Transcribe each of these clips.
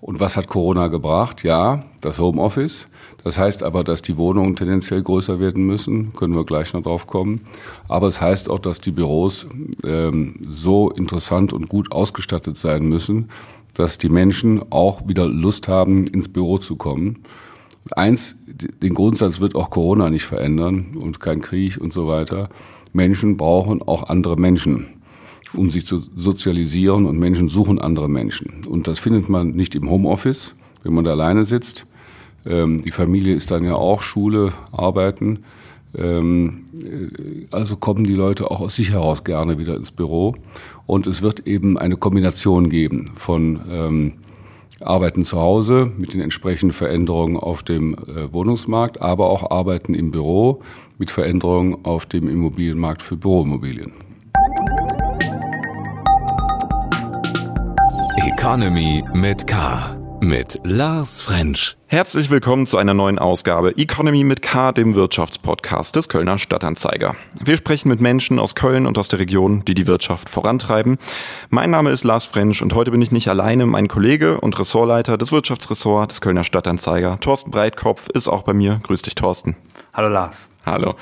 Und was hat Corona gebracht? Ja, das Homeoffice. Das heißt aber, dass die Wohnungen tendenziell größer werden müssen, können wir gleich noch drauf kommen. Aber es heißt auch, dass die Büros ähm, so interessant und gut ausgestattet sein müssen, dass die Menschen auch wieder Lust haben, ins Büro zu kommen. Eins, den Grundsatz wird auch Corona nicht verändern und kein Krieg und so weiter. Menschen brauchen auch andere Menschen um sich zu sozialisieren und Menschen suchen andere Menschen. Und das findet man nicht im Homeoffice, wenn man da alleine sitzt. Ähm, die Familie ist dann ja auch Schule, Arbeiten. Ähm, äh, also kommen die Leute auch aus sich heraus gerne wieder ins Büro. Und es wird eben eine Kombination geben von ähm, Arbeiten zu Hause mit den entsprechenden Veränderungen auf dem äh, Wohnungsmarkt, aber auch Arbeiten im Büro mit Veränderungen auf dem Immobilienmarkt für Büroimmobilien. Economy mit K. Mit Lars French. Herzlich willkommen zu einer neuen Ausgabe Economy mit K, dem Wirtschaftspodcast des Kölner Stadtanzeiger. Wir sprechen mit Menschen aus Köln und aus der Region, die die Wirtschaft vorantreiben. Mein Name ist Lars French und heute bin ich nicht alleine. Mein Kollege und Ressortleiter des Wirtschaftsressorts des Kölner Stadtanzeiger, Thorsten Breitkopf, ist auch bei mir. Grüß dich, Thorsten. Hallo Lars. Hallo.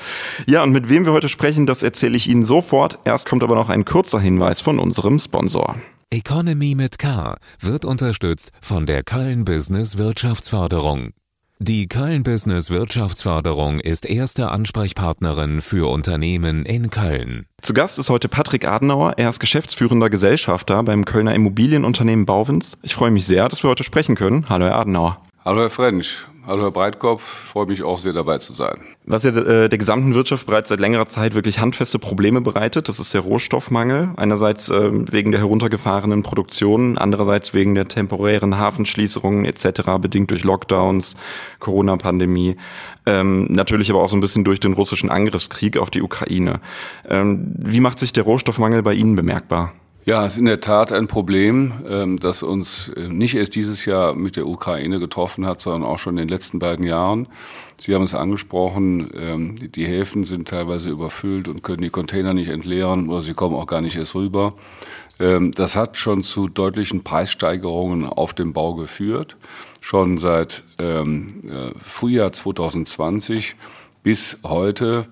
Ja, und mit wem wir heute sprechen, das erzähle ich Ihnen sofort. Erst kommt aber noch ein kurzer Hinweis von unserem Sponsor. Economy mit K wird unterstützt von der Köln Business Wirtschaftsförderung. Die Köln Business Wirtschaftsförderung ist erste Ansprechpartnerin für Unternehmen in Köln. Zu Gast ist heute Patrick Adenauer. Er ist geschäftsführender Gesellschafter beim Kölner Immobilienunternehmen Bauwens. Ich freue mich sehr, dass wir heute sprechen können. Hallo, Herr Adenauer. Hallo, Herr French. Hallo Herr Breitkopf, freue mich auch sehr dabei zu sein. Was ja äh, der gesamten Wirtschaft bereits seit längerer Zeit wirklich handfeste Probleme bereitet, das ist der Rohstoffmangel. Einerseits äh, wegen der heruntergefahrenen Produktion, andererseits wegen der temporären Hafenschließungen etc., bedingt durch Lockdowns, Corona-Pandemie. Ähm, natürlich aber auch so ein bisschen durch den russischen Angriffskrieg auf die Ukraine. Ähm, wie macht sich der Rohstoffmangel bei Ihnen bemerkbar? Ja, es ist in der Tat ein Problem, ähm, das uns äh, nicht erst dieses Jahr mit der Ukraine getroffen hat, sondern auch schon in den letzten beiden Jahren. Sie haben es angesprochen, ähm, die Häfen sind teilweise überfüllt und können die Container nicht entleeren oder sie kommen auch gar nicht erst rüber. Ähm, das hat schon zu deutlichen Preissteigerungen auf dem Bau geführt. Schon seit äh, Frühjahr 2020 bis heute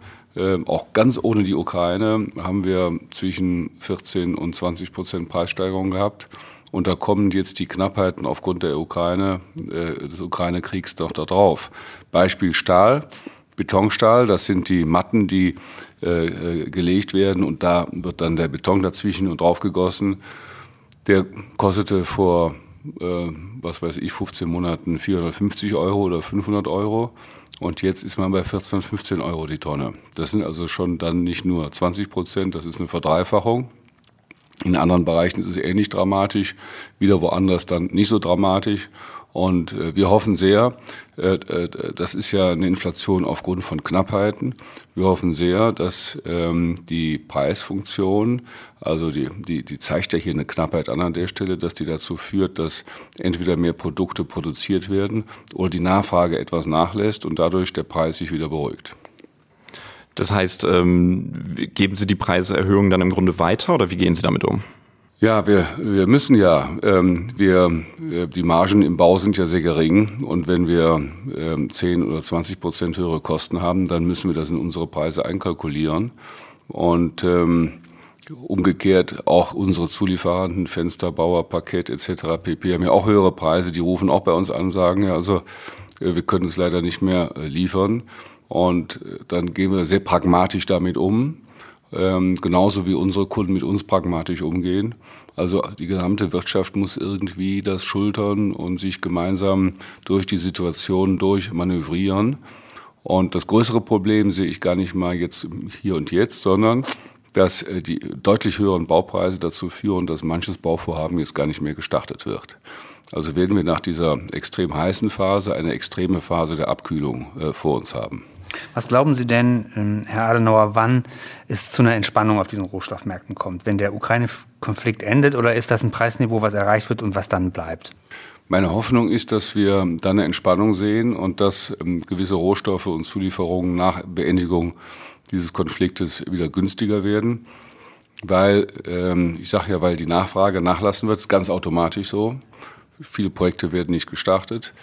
auch ganz ohne die Ukraine haben wir zwischen 14 und 20 Prozent Preissteigerung gehabt. Und da kommen jetzt die Knappheiten aufgrund der Ukraine, äh, des Ukraine-Kriegs noch da drauf. Beispiel Stahl, Betonstahl, das sind die Matten, die äh, äh, gelegt werden und da wird dann der Beton dazwischen und drauf gegossen. Der kostete vor, äh, was weiß ich, 15 Monaten 450 Euro oder 500 Euro. Und jetzt ist man bei 14, 15 Euro die Tonne. Das sind also schon dann nicht nur 20 Prozent, das ist eine Verdreifachung. In anderen Bereichen ist es ähnlich dramatisch, wieder woanders dann nicht so dramatisch. Und äh, wir hoffen sehr, äh, äh, das ist ja eine Inflation aufgrund von Knappheiten. Wir hoffen sehr, dass ähm, die Preisfunktion, also die, die, die zeigt ja hier eine Knappheit an an der Stelle, dass die dazu führt, dass entweder mehr Produkte produziert werden oder die Nachfrage etwas nachlässt und dadurch der Preis sich wieder beruhigt. Das heißt, ähm, geben Sie die Preiserhöhung dann im Grunde weiter oder wie gehen Sie damit um? Ja, wir, wir müssen ja. Ähm, wir, äh, die Margen im Bau sind ja sehr gering und wenn wir ähm, 10 oder 20 Prozent höhere Kosten haben, dann müssen wir das in unsere Preise einkalkulieren. Und ähm, umgekehrt auch unsere Zulieferanten, Fensterbauer, Parkett etc. pp. haben ja auch höhere Preise, die rufen auch bei uns an und sagen, ja, also äh, wir können es leider nicht mehr äh, liefern. Und äh, dann gehen wir sehr pragmatisch damit um, ähm, genauso wie unsere Kunden mit uns pragmatisch umgehen. Also die gesamte Wirtschaft muss irgendwie das schultern und sich gemeinsam durch die Situation durchmanövrieren. Und das größere Problem sehe ich gar nicht mal jetzt hier und jetzt, sondern dass äh, die deutlich höheren Baupreise dazu führen, dass manches Bauvorhaben jetzt gar nicht mehr gestartet wird. Also werden wir nach dieser extrem heißen Phase eine extreme Phase der Abkühlung äh, vor uns haben. Was glauben Sie denn, ähm, Herr Adenauer, wann es zu einer Entspannung auf diesen Rohstoffmärkten kommt? Wenn der Ukraine-Konflikt endet oder ist das ein Preisniveau, was erreicht wird und was dann bleibt? Meine Hoffnung ist, dass wir dann eine Entspannung sehen und dass ähm, gewisse Rohstoffe und Zulieferungen nach Beendigung dieses Konfliktes wieder günstiger werden. Weil, ähm, ich sage ja, weil die Nachfrage nachlassen wird, ist ganz automatisch so. Viele Projekte werden nicht gestartet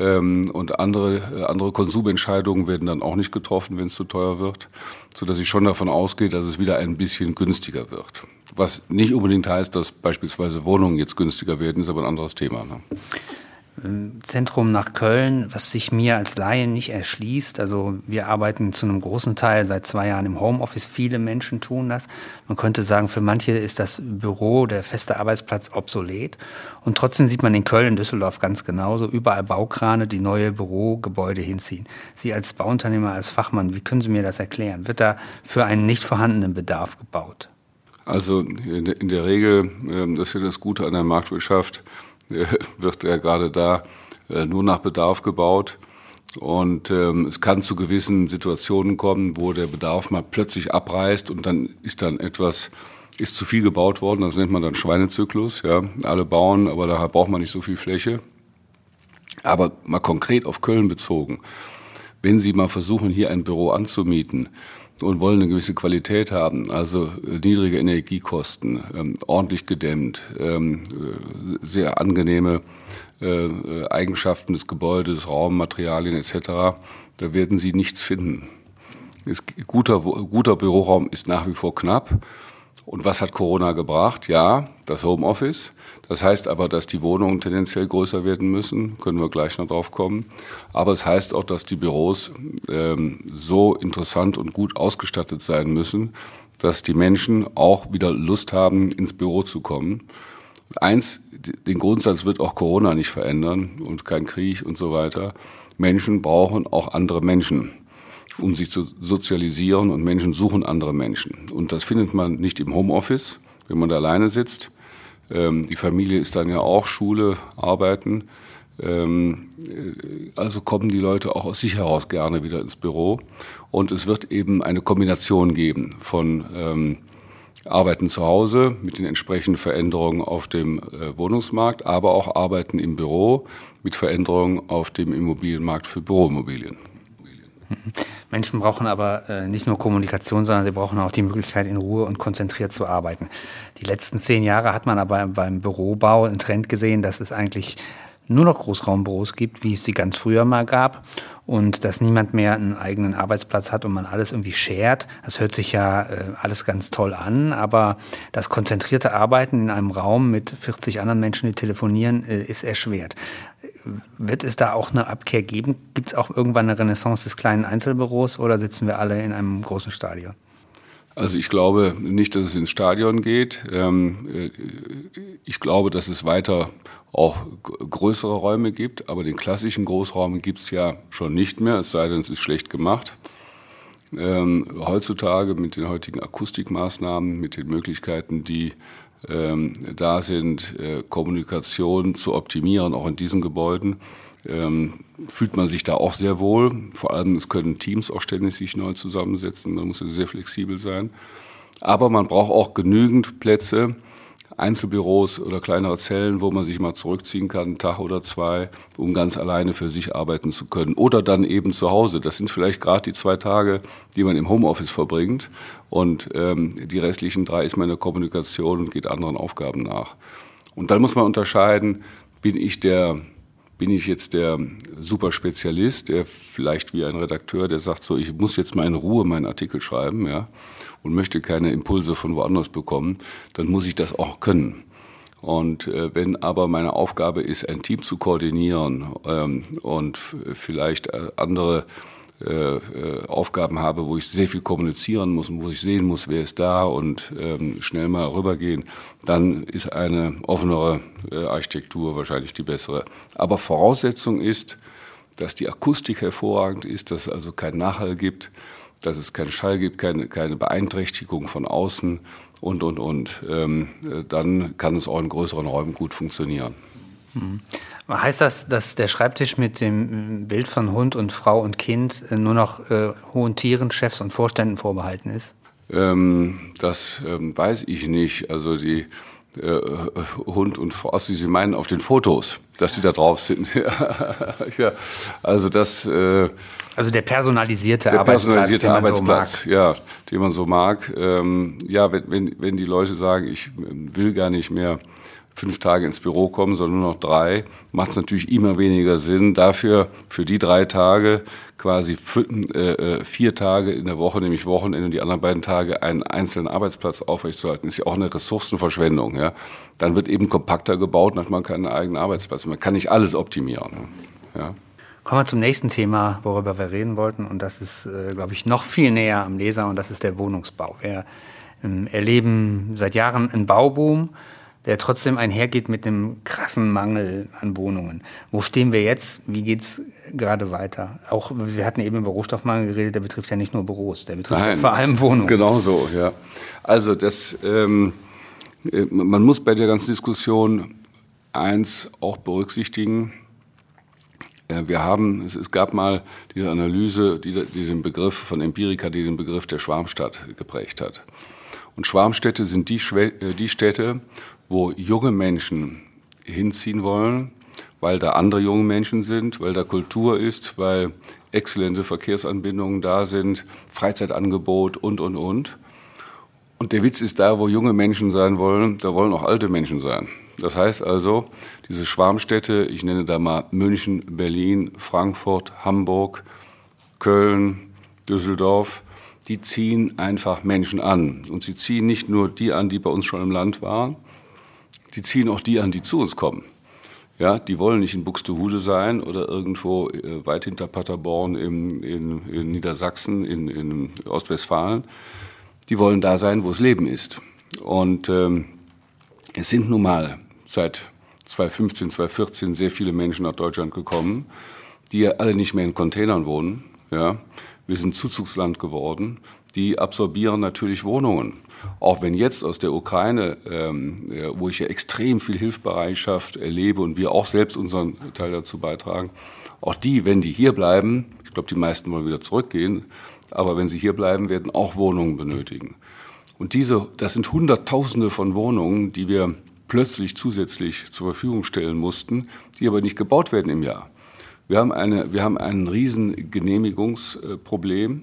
ähm, und andere, äh, andere Konsumentscheidungen werden dann auch nicht getroffen, wenn es zu teuer wird, sodass ich schon davon ausgehe, dass es wieder ein bisschen günstiger wird. Was nicht unbedingt heißt, dass beispielsweise Wohnungen jetzt günstiger werden, ist aber ein anderes Thema. Ne? Zentrum nach Köln, was sich mir als Laie nicht erschließt. Also wir arbeiten zu einem großen Teil seit zwei Jahren im Homeoffice. Viele Menschen tun das. Man könnte sagen, für manche ist das Büro, der feste Arbeitsplatz obsolet. Und trotzdem sieht man in Köln, Düsseldorf ganz genauso, überall Baukrane, die neue Bürogebäude hinziehen. Sie als Bauunternehmer, als Fachmann, wie können Sie mir das erklären? Wird da für einen nicht vorhandenen Bedarf gebaut? Also in der Regel, ähm, das ist ja das Gute an der Marktwirtschaft, wird ja gerade da äh, nur nach Bedarf gebaut. Und ähm, es kann zu gewissen Situationen kommen, wo der Bedarf mal plötzlich abreißt und dann ist dann etwas, ist zu viel gebaut worden. Das nennt man dann Schweinezyklus. Ja, alle bauen, aber da braucht man nicht so viel Fläche. Aber mal konkret auf Köln bezogen, wenn Sie mal versuchen, hier ein Büro anzumieten, und wollen eine gewisse Qualität haben, also äh, niedrige Energiekosten, ähm, ordentlich gedämmt, ähm, äh, sehr angenehme äh, äh, Eigenschaften des Gebäudes, Raummaterialien etc., da werden Sie nichts finden. Ist, guter, guter Büroraum ist nach wie vor knapp. Und was hat Corona gebracht? Ja, das Homeoffice. Das heißt aber, dass die Wohnungen tendenziell größer werden müssen, können wir gleich noch drauf kommen. Aber es heißt auch, dass die Büros ähm, so interessant und gut ausgestattet sein müssen, dass die Menschen auch wieder Lust haben, ins Büro zu kommen. eins, den Grundsatz wird auch Corona nicht verändern und kein Krieg und so weiter. Menschen brauchen auch andere Menschen um sich zu sozialisieren und Menschen suchen andere Menschen. Und das findet man nicht im Homeoffice, wenn man da alleine sitzt, ähm, die Familie ist dann ja auch Schule, Arbeiten. Ähm, äh, also kommen die Leute auch aus sich heraus gerne wieder ins Büro. Und es wird eben eine Kombination geben von ähm, Arbeiten zu Hause mit den entsprechenden Veränderungen auf dem äh, Wohnungsmarkt, aber auch Arbeiten im Büro mit Veränderungen auf dem Immobilienmarkt für Büroimmobilien. Menschen brauchen aber äh, nicht nur Kommunikation, sondern sie brauchen auch die Möglichkeit, in Ruhe und konzentriert zu arbeiten. Die letzten zehn Jahre hat man aber beim Bürobau einen Trend gesehen, dass es eigentlich nur noch Großraumbüros gibt, wie es sie ganz früher mal gab und dass niemand mehr einen eigenen Arbeitsplatz hat und man alles irgendwie shared. Das hört sich ja äh, alles ganz toll an, aber das konzentrierte Arbeiten in einem Raum mit 40 anderen Menschen, die telefonieren, äh, ist erschwert. Wird es da auch eine Abkehr geben? Gibt es auch irgendwann eine Renaissance des kleinen Einzelbüros oder sitzen wir alle in einem großen Stadion? Also ich glaube nicht, dass es ins Stadion geht. Ähm, äh, ich glaube, dass es weiter auch größere Räume gibt, aber den klassischen Großraum gibt es ja schon nicht mehr, es sei denn, es ist schlecht gemacht. Ähm, heutzutage mit den heutigen Akustikmaßnahmen, mit den Möglichkeiten, die ähm, da sind, äh, Kommunikation zu optimieren, auch in diesen Gebäuden, ähm, fühlt man sich da auch sehr wohl. Vor allem, es können Teams auch ständig sich neu zusammensetzen. Man muss sehr flexibel sein. Aber man braucht auch genügend Plätze, Einzelbüros oder kleinere Zellen, wo man sich mal zurückziehen kann, einen Tag oder zwei, um ganz alleine für sich arbeiten zu können. Oder dann eben zu Hause. Das sind vielleicht gerade die zwei Tage, die man im Homeoffice verbringt. Und ähm, die restlichen drei ist man in der Kommunikation und geht anderen Aufgaben nach. Und dann muss man unterscheiden, bin ich der bin ich jetzt der Superspezialist, der vielleicht wie ein Redakteur, der sagt so, ich muss jetzt mal in Ruhe meinen Artikel schreiben, ja, und möchte keine Impulse von woanders bekommen, dann muss ich das auch können. Und äh, wenn aber meine Aufgabe ist, ein Team zu koordinieren ähm, und vielleicht äh, andere äh, äh, Aufgaben habe, wo ich sehr viel kommunizieren muss und wo ich sehen muss, wer ist da und ähm, schnell mal rübergehen, dann ist eine offenere äh, Architektur wahrscheinlich die bessere. Aber Voraussetzung ist, dass die Akustik hervorragend ist, dass es also keinen Nachhall gibt, dass es keinen Schall gibt, keine, keine Beeinträchtigung von außen und, und, und. Ähm, äh, dann kann es auch in größeren Räumen gut funktionieren. Mhm. Heißt das, dass der Schreibtisch mit dem Bild von Hund und Frau und Kind äh, nur noch äh, hohen Tieren, Chefs und Vorständen vorbehalten ist? Ähm, das ähm, weiß ich nicht. Also die äh, Hund und Frau, also Sie meinen auf den Fotos, dass sie da drauf sind. ja, also das. Äh, also der personalisierte der Arbeitsplatz, personalisierte den Arbeitsplatz, so ja, den man so mag. Ähm, ja, wenn, wenn, wenn die Leute sagen, ich will gar nicht mehr fünf Tage ins Büro kommen, sondern nur noch drei, macht es natürlich immer weniger Sinn, dafür für die drei Tage quasi äh, äh, vier Tage in der Woche, nämlich Wochenende und die anderen beiden Tage einen einzelnen Arbeitsplatz aufrechtzuerhalten, ist ja auch eine Ressourcenverschwendung. Ja? Dann wird eben kompakter gebaut und hat man keinen eigenen Arbeitsplatz. Man kann nicht alles optimieren. Ja? Kommen wir zum nächsten Thema, worüber wir reden wollten. Und das ist, äh, glaube ich, noch viel näher am Leser und das ist der Wohnungsbau. Wir ähm, erleben seit Jahren einen Bauboom der trotzdem einhergeht mit einem krassen Mangel an Wohnungen. Wo stehen wir jetzt? Wie geht es gerade weiter? Auch wir hatten eben über Rohstoffmangel geredet, der betrifft ja nicht nur Büros, der betrifft Nein, vor allem Wohnungen. Genau so, ja. Also das, ähm, äh, man muss bei der ganzen Diskussion eins auch berücksichtigen. Äh, wir haben, es, es, gab mal diese Analyse, die diesen Begriff von Empirica, die den Begriff der Schwarmstadt geprägt hat. Und Schwarmstädte sind die, äh, die Städte, wo junge Menschen hinziehen wollen, weil da andere junge Menschen sind, weil da Kultur ist, weil exzellente Verkehrsanbindungen da sind, Freizeitangebot und, und, und. Und der Witz ist da, wo junge Menschen sein wollen, da wollen auch alte Menschen sein. Das heißt also, diese Schwarmstädte, ich nenne da mal München, Berlin, Frankfurt, Hamburg, Köln, Düsseldorf, die ziehen einfach Menschen an. Und sie ziehen nicht nur die an, die bei uns schon im Land waren, die ziehen auch die an, die zu uns kommen. Ja, die wollen nicht in Buxtehude sein oder irgendwo äh, weit hinter Paderborn im, in, in Niedersachsen, in, in, Ostwestfalen. Die wollen da sein, wo es Leben ist. Und ähm, es sind nun mal seit 2015, 2014 sehr viele Menschen nach Deutschland gekommen, die ja alle nicht mehr in Containern wohnen. Ja, wir sind Zuzugsland geworden. Die absorbieren natürlich Wohnungen. Auch wenn jetzt aus der Ukraine, ähm, wo ich ja extrem viel Hilfsbereitschaft erlebe und wir auch selbst unseren Teil dazu beitragen, auch die, wenn die hier bleiben, ich glaube, die meisten wollen wieder zurückgehen, aber wenn sie hier bleiben, werden auch Wohnungen benötigen. Und diese, das sind Hunderttausende von Wohnungen, die wir plötzlich zusätzlich zur Verfügung stellen mussten, die aber nicht gebaut werden im Jahr. Wir haben, eine, wir haben ein riesen Genehmigungsproblem.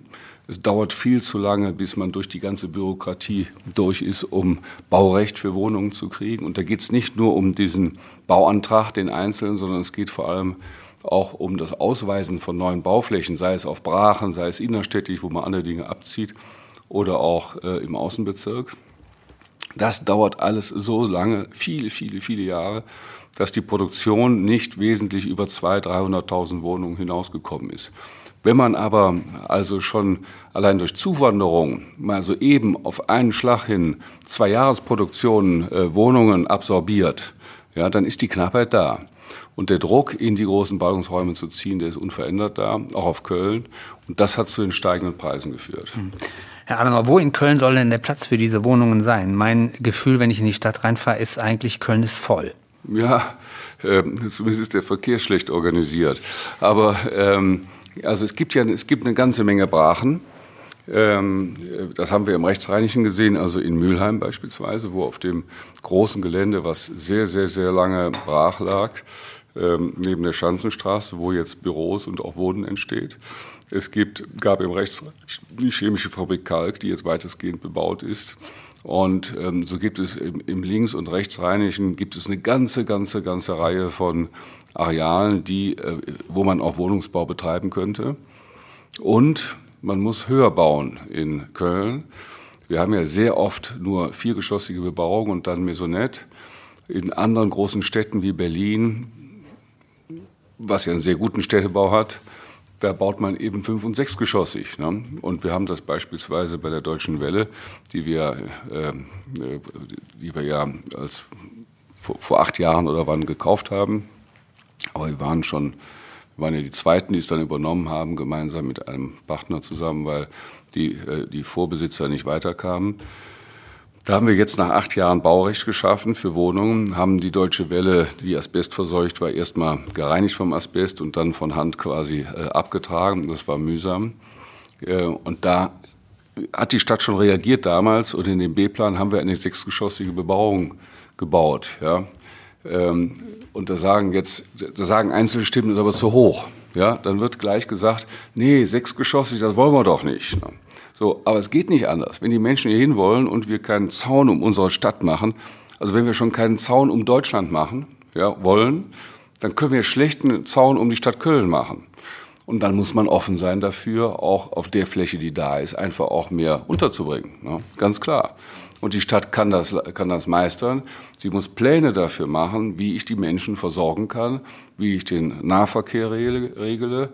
Es dauert viel zu lange, bis man durch die ganze Bürokratie durch ist, um Baurecht für Wohnungen zu kriegen. Und da geht es nicht nur um diesen Bauantrag, den einzelnen, sondern es geht vor allem auch um das Ausweisen von neuen Bauflächen, sei es auf Brachen, sei es innerstädtisch, wo man andere Dinge abzieht, oder auch äh, im Außenbezirk. Das dauert alles so lange, viele, viele, viele Jahre, dass die Produktion nicht wesentlich über 200.000, 300.000 Wohnungen hinausgekommen ist. Wenn man aber also schon allein durch Zuwanderung mal so eben auf einen Schlag hin zwei Jahresproduktionen äh, Wohnungen absorbiert, ja, dann ist die Knappheit da. Und der Druck, in die großen Ballungsräume zu ziehen, der ist unverändert da, auch auf Köln. Und das hat zu den steigenden Preisen geführt. Hm. Herr Adenauer, wo in Köln soll denn der Platz für diese Wohnungen sein? Mein Gefühl, wenn ich in die Stadt reinfahre, ist eigentlich, Köln ist voll. Ja, äh, zumindest ist der Verkehr schlecht organisiert. Aber ähm, also es gibt ja es gibt eine ganze Menge Brachen. Ähm, das haben wir im Rechtsrheinischen gesehen, also in Mülheim beispielsweise, wo auf dem großen Gelände, was sehr, sehr, sehr lange brach lag, ähm, neben der Schanzenstraße, wo jetzt Büros und auch Wohnen entsteht. Es gibt, gab im Rechtsreich die chemische Fabrik Kalk, die jetzt weitestgehend bebaut ist. Und ähm, so gibt es im, im Links- und Rechtsrheinischen gibt es eine ganze, ganze, ganze Reihe von Arealen, die, äh, wo man auch Wohnungsbau betreiben könnte. Und man muss höher bauen in Köln. Wir haben ja sehr oft nur viergeschossige Bebauung und dann Maisonette. In anderen großen Städten wie Berlin, was ja einen sehr guten Städtebau hat, da baut man eben fünf- und sechsgeschossig. Ne? Und wir haben das beispielsweise bei der Deutschen Welle, die wir, äh, äh, die wir ja als vor, vor, acht Jahren oder wann gekauft haben. Aber wir waren schon, wir waren ja die Zweiten, die es dann übernommen haben, gemeinsam mit einem Partner zusammen, weil die, äh, die Vorbesitzer nicht weiterkamen. Da haben wir jetzt nach acht Jahren Baurecht geschaffen für Wohnungen, haben die Deutsche Welle, die asbestverseucht war, erstmal gereinigt vom Asbest und dann von Hand quasi äh, abgetragen. Das war mühsam. Äh, und da hat die Stadt schon reagiert damals und in dem B-Plan haben wir eine sechsgeschossige Bebauung gebaut. Ja. Ähm, und da sagen jetzt, da sagen einzelne Stimmen, das ist aber zu hoch. Ja, dann wird gleich gesagt, nee, sechsgeschossig, das wollen wir doch nicht. So, aber es geht nicht anders. Wenn die Menschen hier hin wollen und wir keinen Zaun um unsere Stadt machen, Also wenn wir schon keinen Zaun um Deutschland machen, ja, wollen, dann können wir schlecht einen Zaun um die Stadt Köln machen. Und dann muss man offen sein dafür, auch auf der Fläche, die da ist, einfach auch mehr unterzubringen. Ne? Ganz klar. Und die Stadt kann das, kann das meistern. Sie muss Pläne dafür machen, wie ich die Menschen versorgen kann, wie ich den Nahverkehr regle,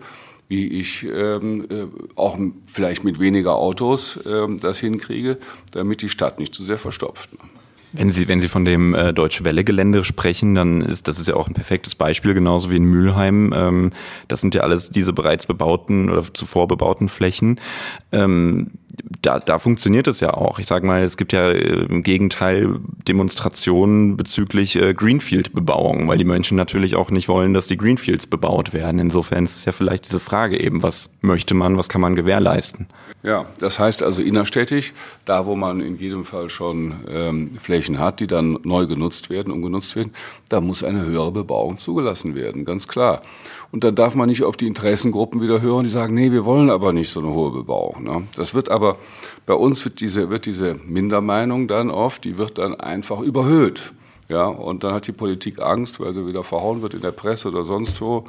wie ich ähm, äh, auch vielleicht mit weniger Autos ähm, das hinkriege, damit die Stadt nicht zu sehr verstopft. Wenn Sie, wenn Sie von dem äh, Deutsche Welle-Gelände sprechen, dann ist das ist ja auch ein perfektes Beispiel, genauso wie in Mülheim. Ähm, das sind ja alles diese bereits bebauten oder zuvor bebauten Flächen. Ähm, da, da funktioniert es ja auch. Ich sage mal, es gibt ja äh, im Gegenteil Demonstrationen bezüglich äh, Greenfield-Bebauung, weil die Menschen natürlich auch nicht wollen, dass die Greenfields bebaut werden. Insofern ist es ja vielleicht diese Frage eben, was möchte man, was kann man gewährleisten? Ja, das heißt also innerstädtisch, da wo man in jedem Fall schon ähm, Flächen hat, die dann neu genutzt werden, umgenutzt werden, da muss eine höhere Bebauung zugelassen werden, ganz klar. Und dann darf man nicht auf die Interessengruppen wieder hören, die sagen, nee, wir wollen aber nicht so eine hohe Bebauung. Ne? Das wird aber, bei uns wird diese, wird diese Mindermeinung dann oft, die wird dann einfach überhöht. Ja, und dann hat die Politik Angst, weil sie wieder verhauen wird in der Presse oder sonst wo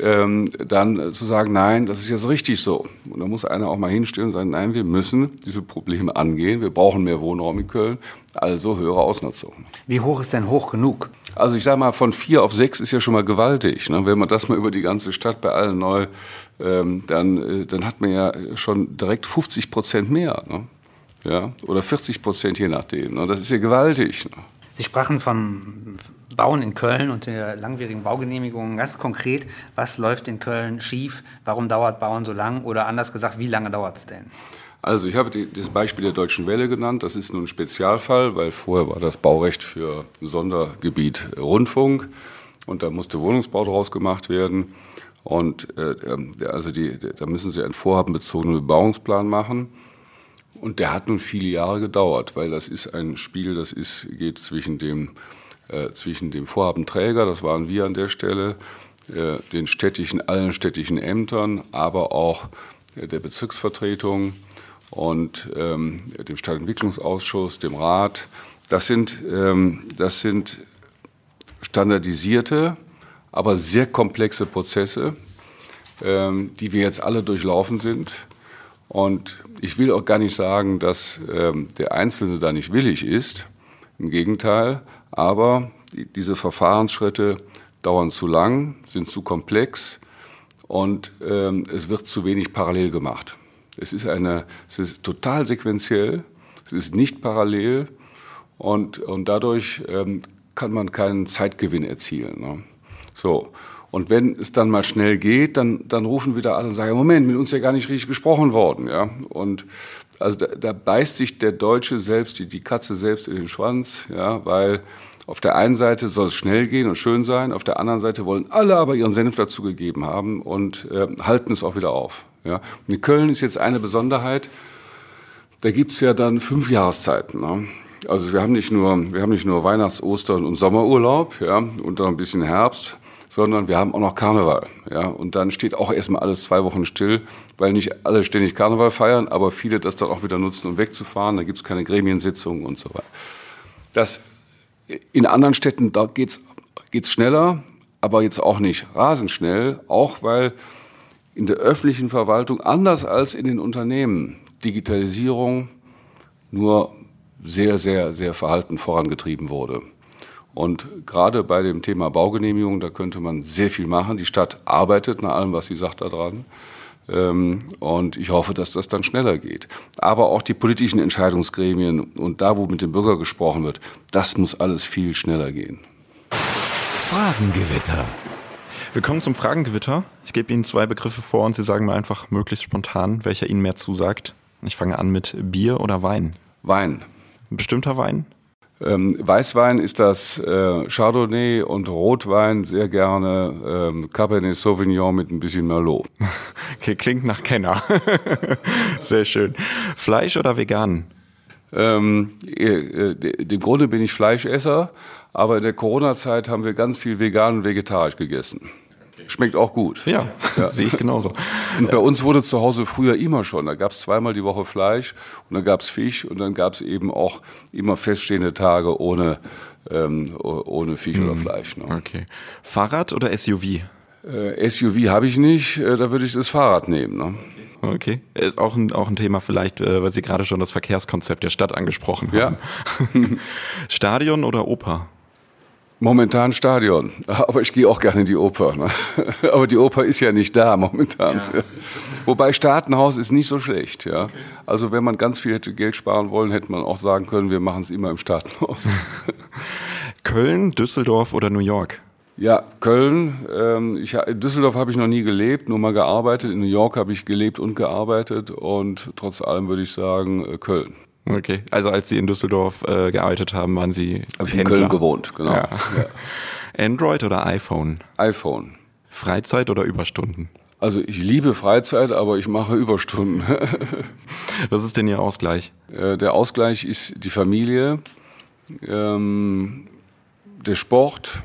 ähm, dann zu sagen, nein, das ist jetzt richtig so. Und da muss einer auch mal hinstellen und sagen, nein, wir müssen diese Probleme angehen. Wir brauchen mehr Wohnraum in Köln, also höhere Ausnutzung. Wie hoch ist denn hoch genug? Also ich sage mal, von vier auf sechs ist ja schon mal gewaltig. Ne? Wenn man das mal über die ganze Stadt bei allen neu, ähm, dann, äh, dann hat man ja schon direkt 50 Prozent mehr. Ne? Ja? Oder 40 Prozent je nachdem. Ne? Das ist ja gewaltig. Ne? Sie sprachen von Bauen in Köln und der langwierigen Baugenehmigung. Ganz konkret, was läuft in Köln schief? Warum dauert Bauen so lang? Oder anders gesagt, wie lange dauert es denn? Also ich habe die, das Beispiel der Deutschen Welle genannt. Das ist nun ein Spezialfall, weil vorher war das Baurecht für Sondergebiet Rundfunk und da musste Wohnungsbau draus gemacht werden. Und äh, ähm, also die, da müssen Sie einen vorhabenbezogenen Bebauungsplan machen. Und der hat nun viele Jahre gedauert, weil das ist ein Spiel, das ist, geht zwischen dem, äh, zwischen dem Vorhabenträger, das waren wir an der Stelle, äh, den städtischen, allen städtischen Ämtern, aber auch äh, der Bezirksvertretung und ähm, dem Stadtentwicklungsausschuss, dem Rat. Das sind, ähm, das sind standardisierte, aber sehr komplexe Prozesse, ähm, die wir jetzt alle durchlaufen sind. Und ich will auch gar nicht sagen, dass ähm, der Einzelne da nicht willig ist. Im Gegenteil. Aber die, diese Verfahrensschritte dauern zu lang, sind zu komplex und ähm, es wird zu wenig parallel gemacht. Es ist, eine, es ist total sequenziell, es ist nicht parallel und, und dadurch ähm, kann man keinen Zeitgewinn erzielen. Ne? So. Und wenn es dann mal schnell geht, dann, dann rufen wieder alle und sagen, Moment, mit uns ist ja gar nicht richtig gesprochen worden. Ja? Und also da, da beißt sich der Deutsche selbst, die, die Katze selbst in den Schwanz, ja, weil auf der einen Seite soll es schnell gehen und schön sein, auf der anderen Seite wollen alle aber ihren Senf dazu gegeben haben und äh, halten es auch wieder auf. Ja? In Köln ist jetzt eine Besonderheit, da gibt's ja dann fünf Jahreszeiten. Ne? Also wir haben nicht nur, wir haben nicht nur Weihnachts-, Ostern und Sommerurlaub ja, und dann ein bisschen Herbst, sondern wir haben auch noch Karneval. Ja? Und dann steht auch erstmal alles zwei Wochen still, weil nicht alle ständig Karneval feiern, aber viele das dann auch wieder nutzen, um wegzufahren. Da gibt es keine Gremiensitzungen und so weiter. Das, in anderen Städten da geht's geht's schneller, aber jetzt auch nicht rasend schnell, auch weil in der öffentlichen Verwaltung anders als in den Unternehmen Digitalisierung nur sehr, sehr, sehr verhalten vorangetrieben wurde. Und gerade bei dem Thema Baugenehmigung, da könnte man sehr viel machen. Die Stadt arbeitet nach allem, was sie sagt, daran. Ähm, und ich hoffe, dass das dann schneller geht. Aber auch die politischen Entscheidungsgremien und da, wo mit dem Bürger gesprochen wird, das muss alles viel schneller gehen. Fragengewitter. Willkommen zum Fragengewitter. Ich gebe Ihnen zwei Begriffe vor und Sie sagen mir einfach möglichst spontan, welcher Ihnen mehr zusagt. Ich fange an mit Bier oder Wein. Wein. Ein bestimmter Wein? Ähm, Weißwein ist das äh, Chardonnay und Rotwein sehr gerne ähm, Cabernet Sauvignon mit ein bisschen Merlot. Okay, klingt nach Kenner. sehr schön. Fleisch oder vegan? Ähm, äh, Im Grunde bin ich Fleischesser, aber in der Corona-Zeit haben wir ganz viel vegan und vegetarisch gegessen. Schmeckt auch gut. Ja, ja. sehe ich genauso. Und bei uns wurde zu Hause früher immer schon. Da gab es zweimal die Woche Fleisch und dann gab es Fisch und dann gab es eben auch immer feststehende Tage ohne, ähm, ohne Fisch mhm. oder Fleisch. Ne? Okay. Fahrrad oder SUV? Äh, SUV habe ich nicht, äh, da würde ich das Fahrrad nehmen. Ne? Okay. Ist auch ein, auch ein Thema vielleicht, äh, weil Sie gerade schon das Verkehrskonzept der Stadt angesprochen haben. Ja. Stadion oder Oper? Momentan Stadion, aber ich gehe auch gerne in die Oper. Ne? Aber die Oper ist ja nicht da momentan. Ja. Wobei Staatenhaus ist nicht so schlecht. Ja? Okay. Also wenn man ganz viel hätte Geld sparen wollen, hätte man auch sagen können, wir machen es immer im Staatenhaus. Köln, Düsseldorf oder New York? Ja, Köln. Ähm, ich, in Düsseldorf habe ich noch nie gelebt, nur mal gearbeitet. In New York habe ich gelebt und gearbeitet und trotz allem würde ich sagen äh, Köln. Okay, also als Sie in Düsseldorf äh, gearbeitet haben, waren Sie Hab ich in Köln gewohnt, genau. Ja. Ja. Android oder iPhone? iPhone. Freizeit oder Überstunden? Also ich liebe Freizeit, aber ich mache Überstunden. Was ist denn Ihr Ausgleich? Äh, der Ausgleich ist die Familie, ähm, der Sport,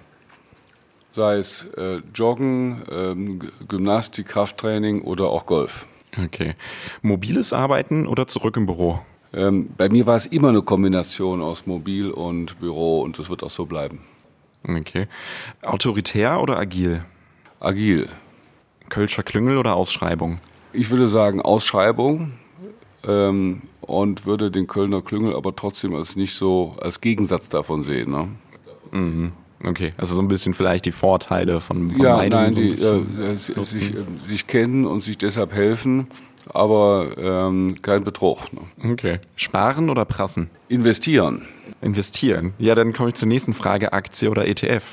sei es äh, Joggen, ähm, Gymnastik, Krafttraining oder auch Golf. Okay. Mobiles Arbeiten oder zurück im Büro? Ähm, bei mir war es immer eine Kombination aus Mobil und Büro und das wird auch so bleiben. Okay. Autoritär oder agil? Agil. Kölscher Klüngel oder Ausschreibung? Ich würde sagen Ausschreibung ähm, und würde den Kölner Klüngel aber trotzdem als nicht so als Gegensatz davon sehen. Ne? Mhm. Okay, also so ein bisschen vielleicht die Vorteile von, von Ja, nein, die äh, äh sich, äh, sich kennen und sich deshalb helfen aber ähm, kein Betrug. Ne? Okay. Sparen oder prassen? Investieren. Investieren. Ja, dann komme ich zur nächsten Frage: Aktie oder ETF?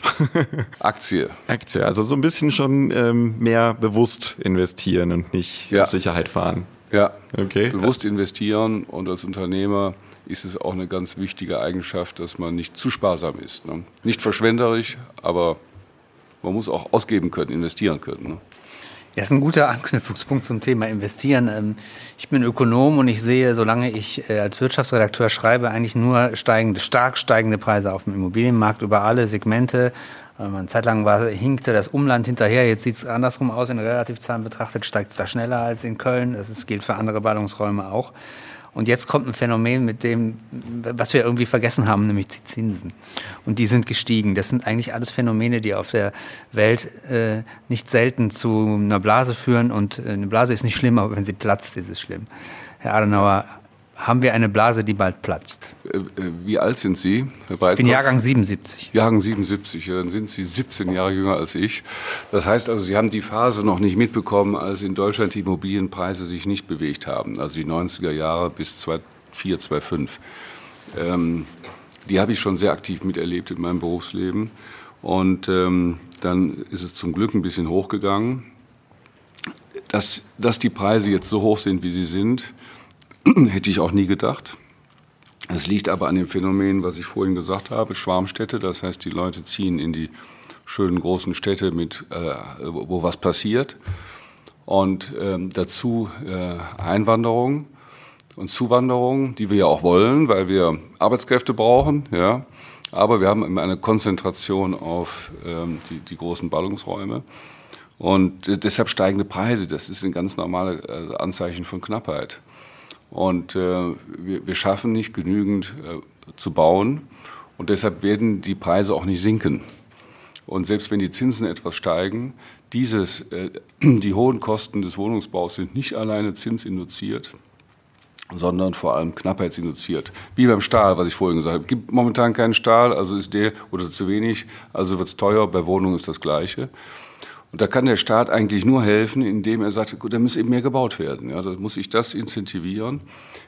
Aktie. Aktie. Also so ein bisschen schon ähm, mehr bewusst investieren und nicht ja. auf Sicherheit fahren. Ja. Okay. Bewusst investieren und als Unternehmer ist es auch eine ganz wichtige Eigenschaft, dass man nicht zu sparsam ist. Ne? Nicht verschwenderisch, aber man muss auch ausgeben können, investieren können. Ne? Ja, ist ein guter Anknüpfungspunkt zum Thema Investieren. Ähm, ich bin Ökonom und ich sehe, solange ich äh, als Wirtschaftsredakteur schreibe, eigentlich nur steigende, stark steigende Preise auf dem Immobilienmarkt über alle Segmente. Ähm, eine Zeit lang war, hinkte das Umland hinterher, jetzt sieht es andersrum aus. In Relativzahlen betrachtet steigt es da schneller als in Köln. Das gilt für andere Ballungsräume auch. Und jetzt kommt ein Phänomen, mit dem, was wir irgendwie vergessen haben, nämlich die Zinsen. Und die sind gestiegen. Das sind eigentlich alles Phänomene, die auf der Welt äh, nicht selten zu einer Blase führen. Und äh, eine Blase ist nicht schlimm, aber wenn sie platzt, ist es schlimm. Herr Adenauer haben wir eine Blase, die bald platzt. Äh, äh, wie alt sind Sie, Herr Breitkopf? Ich bin Jahrgang 77. Jahrgang 77, ja, dann sind Sie 17 Jahre jünger als ich. Das heißt also, Sie haben die Phase noch nicht mitbekommen, als in Deutschland die Immobilienpreise sich nicht bewegt haben. Also die 90er Jahre bis 2004, 2005. Ähm, die habe ich schon sehr aktiv miterlebt in meinem Berufsleben. Und ähm, dann ist es zum Glück ein bisschen hochgegangen. Dass, dass die Preise jetzt so hoch sind, wie sie sind, Hätte ich auch nie gedacht. Es liegt aber an dem Phänomen, was ich vorhin gesagt habe, Schwarmstädte. Das heißt, die Leute ziehen in die schönen großen Städte, mit, äh, wo was passiert. Und ähm, dazu äh, Einwanderung und Zuwanderung, die wir ja auch wollen, weil wir Arbeitskräfte brauchen. Ja. Aber wir haben immer eine Konzentration auf ähm, die, die großen Ballungsräume. Und deshalb steigende Preise. Das ist ein ganz normales äh, Anzeichen von Knappheit. Und äh, wir, wir, schaffen nicht genügend äh, zu bauen und deshalb werden die Preise auch nicht sinken. Und selbst wenn die Zinsen etwas steigen, dieses, äh, die hohen Kosten des Wohnungsbaus sind nicht alleine zinsinduziert, sondern vor allem knappheitsinduziert. Wie beim Stahl, was ich vorhin gesagt habe. Es gibt momentan keinen Stahl, also ist der oder zu wenig, also wird es teuer, bei Wohnungen ist das Gleiche. Und da kann der Staat eigentlich nur helfen, indem er sagt, gut, da muss eben mehr gebaut werden. Ja, da muss ich das incentivieren.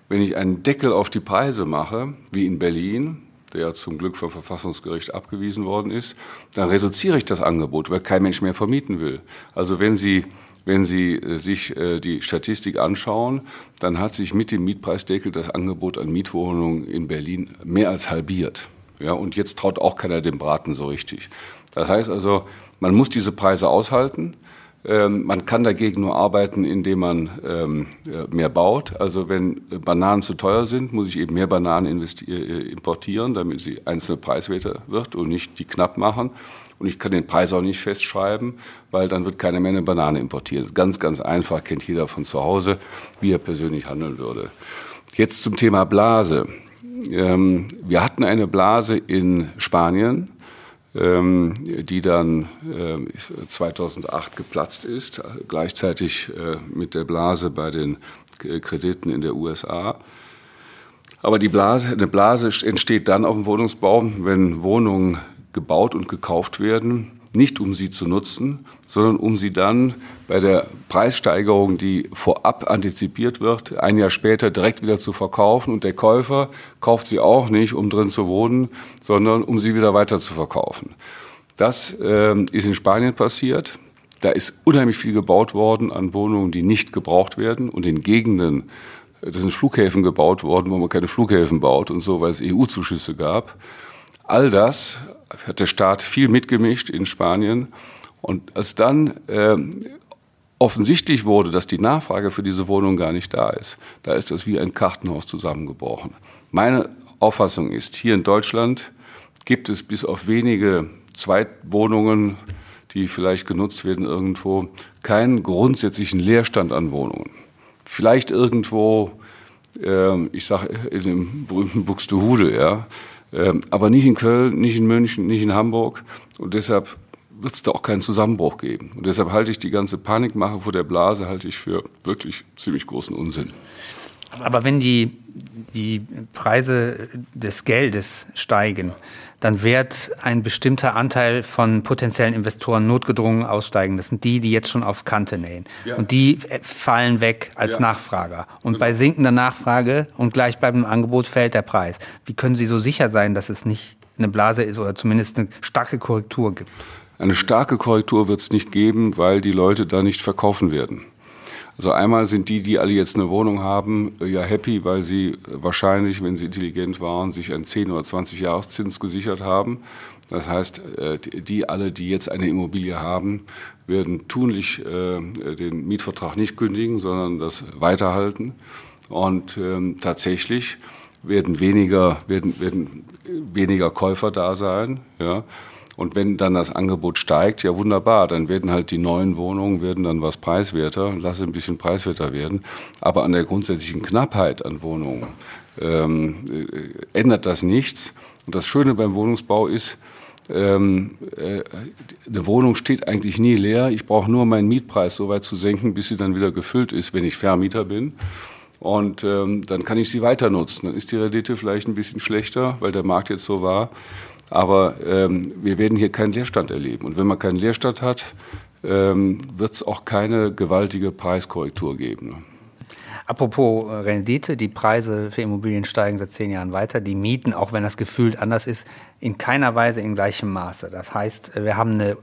Wenn ich einen Deckel auf die Preise mache, wie in Berlin, der zum Glück vom Verfassungsgericht abgewiesen worden ist, dann reduziere ich das Angebot, weil kein Mensch mehr vermieten will. Also wenn Sie, wenn Sie äh, sich äh, die Statistik anschauen, dann hat sich mit dem Mietpreisdeckel das Angebot an Mietwohnungen in Berlin mehr als halbiert. Ja, und jetzt traut auch keiner dem Braten so richtig. Das heißt also, man muss diese Preise aushalten. Ähm, man kann dagegen nur arbeiten, indem man ähm, mehr baut. Also wenn Bananen zu teuer sind, muss ich eben mehr Bananen äh, importieren, damit sie einzelne preiswerter wird und nicht die knapp machen. Und ich kann den Preis auch nicht festschreiben, weil dann wird keine Menge Banane importiert. Ganz, ganz einfach, kennt jeder von zu Hause, wie er persönlich handeln würde. Jetzt zum Thema Blase. Ähm, wir hatten eine Blase in Spanien ähm, die dann 2008 ähm, geplatzt ist, gleichzeitig äh, mit der Blase bei den Krediten in der USA. Aber die Blase, eine Blase entsteht dann auf dem Wohnungsbau, wenn Wohnungen gebaut und gekauft werden, nicht um sie zu nutzen, sondern um sie dann bei der Preissteigerung, die vorab antizipiert wird, ein Jahr später direkt wieder zu verkaufen. Und der Käufer kauft sie auch nicht, um drin zu wohnen, sondern um sie wieder weiter zu verkaufen. Das äh, ist in Spanien passiert. Da ist unheimlich viel gebaut worden an Wohnungen, die nicht gebraucht werden und in Gegenden, da sind Flughäfen gebaut worden, wo man keine Flughäfen baut und so, weil es EU-Zuschüsse gab. All das hat der Staat viel mitgemischt in Spanien. Und als dann äh, offensichtlich wurde, dass die Nachfrage für diese Wohnung gar nicht da ist, da ist das wie ein Kartenhaus zusammengebrochen. Meine Auffassung ist, hier in Deutschland gibt es bis auf wenige Zweitwohnungen, die vielleicht genutzt werden irgendwo, keinen grundsätzlichen Leerstand an Wohnungen. Vielleicht irgendwo, äh, ich sage in dem berühmten Buxtehude, ja, aber nicht in Köln, nicht in München, nicht in Hamburg. Und deshalb wird es da auch keinen Zusammenbruch geben. Und deshalb halte ich die ganze Panikmache vor der Blase halte ich für wirklich ziemlich großen Unsinn. Aber wenn die, die Preise des Geldes steigen, dann wird ein bestimmter Anteil von potenziellen Investoren notgedrungen aussteigen. Das sind die, die jetzt schon auf Kante nähen. Ja. Und die fallen weg als ja. Nachfrager. Und genau. bei sinkender Nachfrage und gleichbleibendem Angebot fällt der Preis. Wie können Sie so sicher sein, dass es nicht eine Blase ist oder zumindest eine starke Korrektur gibt? Eine starke Korrektur wird es nicht geben, weil die Leute da nicht verkaufen werden. Also einmal sind die, die alle jetzt eine Wohnung haben, äh, ja happy, weil sie wahrscheinlich, wenn sie intelligent waren, sich einen 10 oder 20 Jahreszins gesichert haben. Das heißt, äh, die alle, die jetzt eine Immobilie haben, werden tunlich äh, den Mietvertrag nicht kündigen, sondern das weiterhalten. Und ähm, tatsächlich werden weniger, werden, werden weniger Käufer da sein. Ja. Und wenn dann das Angebot steigt, ja wunderbar, dann werden halt die neuen Wohnungen werden dann was preiswerter, lasse ein bisschen preiswerter werden. Aber an der grundsätzlichen Knappheit an Wohnungen ähm, äh, ändert das nichts. Und das Schöne beim Wohnungsbau ist, ähm, äh, eine Wohnung steht eigentlich nie leer. Ich brauche nur meinen Mietpreis so weit zu senken, bis sie dann wieder gefüllt ist, wenn ich Vermieter bin. Und ähm, dann kann ich sie weiter nutzen. Dann ist die Rendite vielleicht ein bisschen schlechter, weil der Markt jetzt so war. Aber ähm, wir werden hier keinen Leerstand erleben. Und wenn man keinen Leerstand hat, ähm, wird es auch keine gewaltige Preiskorrektur geben. Ne? Apropos äh, Rendite, die Preise für Immobilien steigen seit zehn Jahren weiter. Die Mieten, auch wenn das gefühlt anders ist, in keiner Weise in gleichem Maße. Das heißt, wir haben eine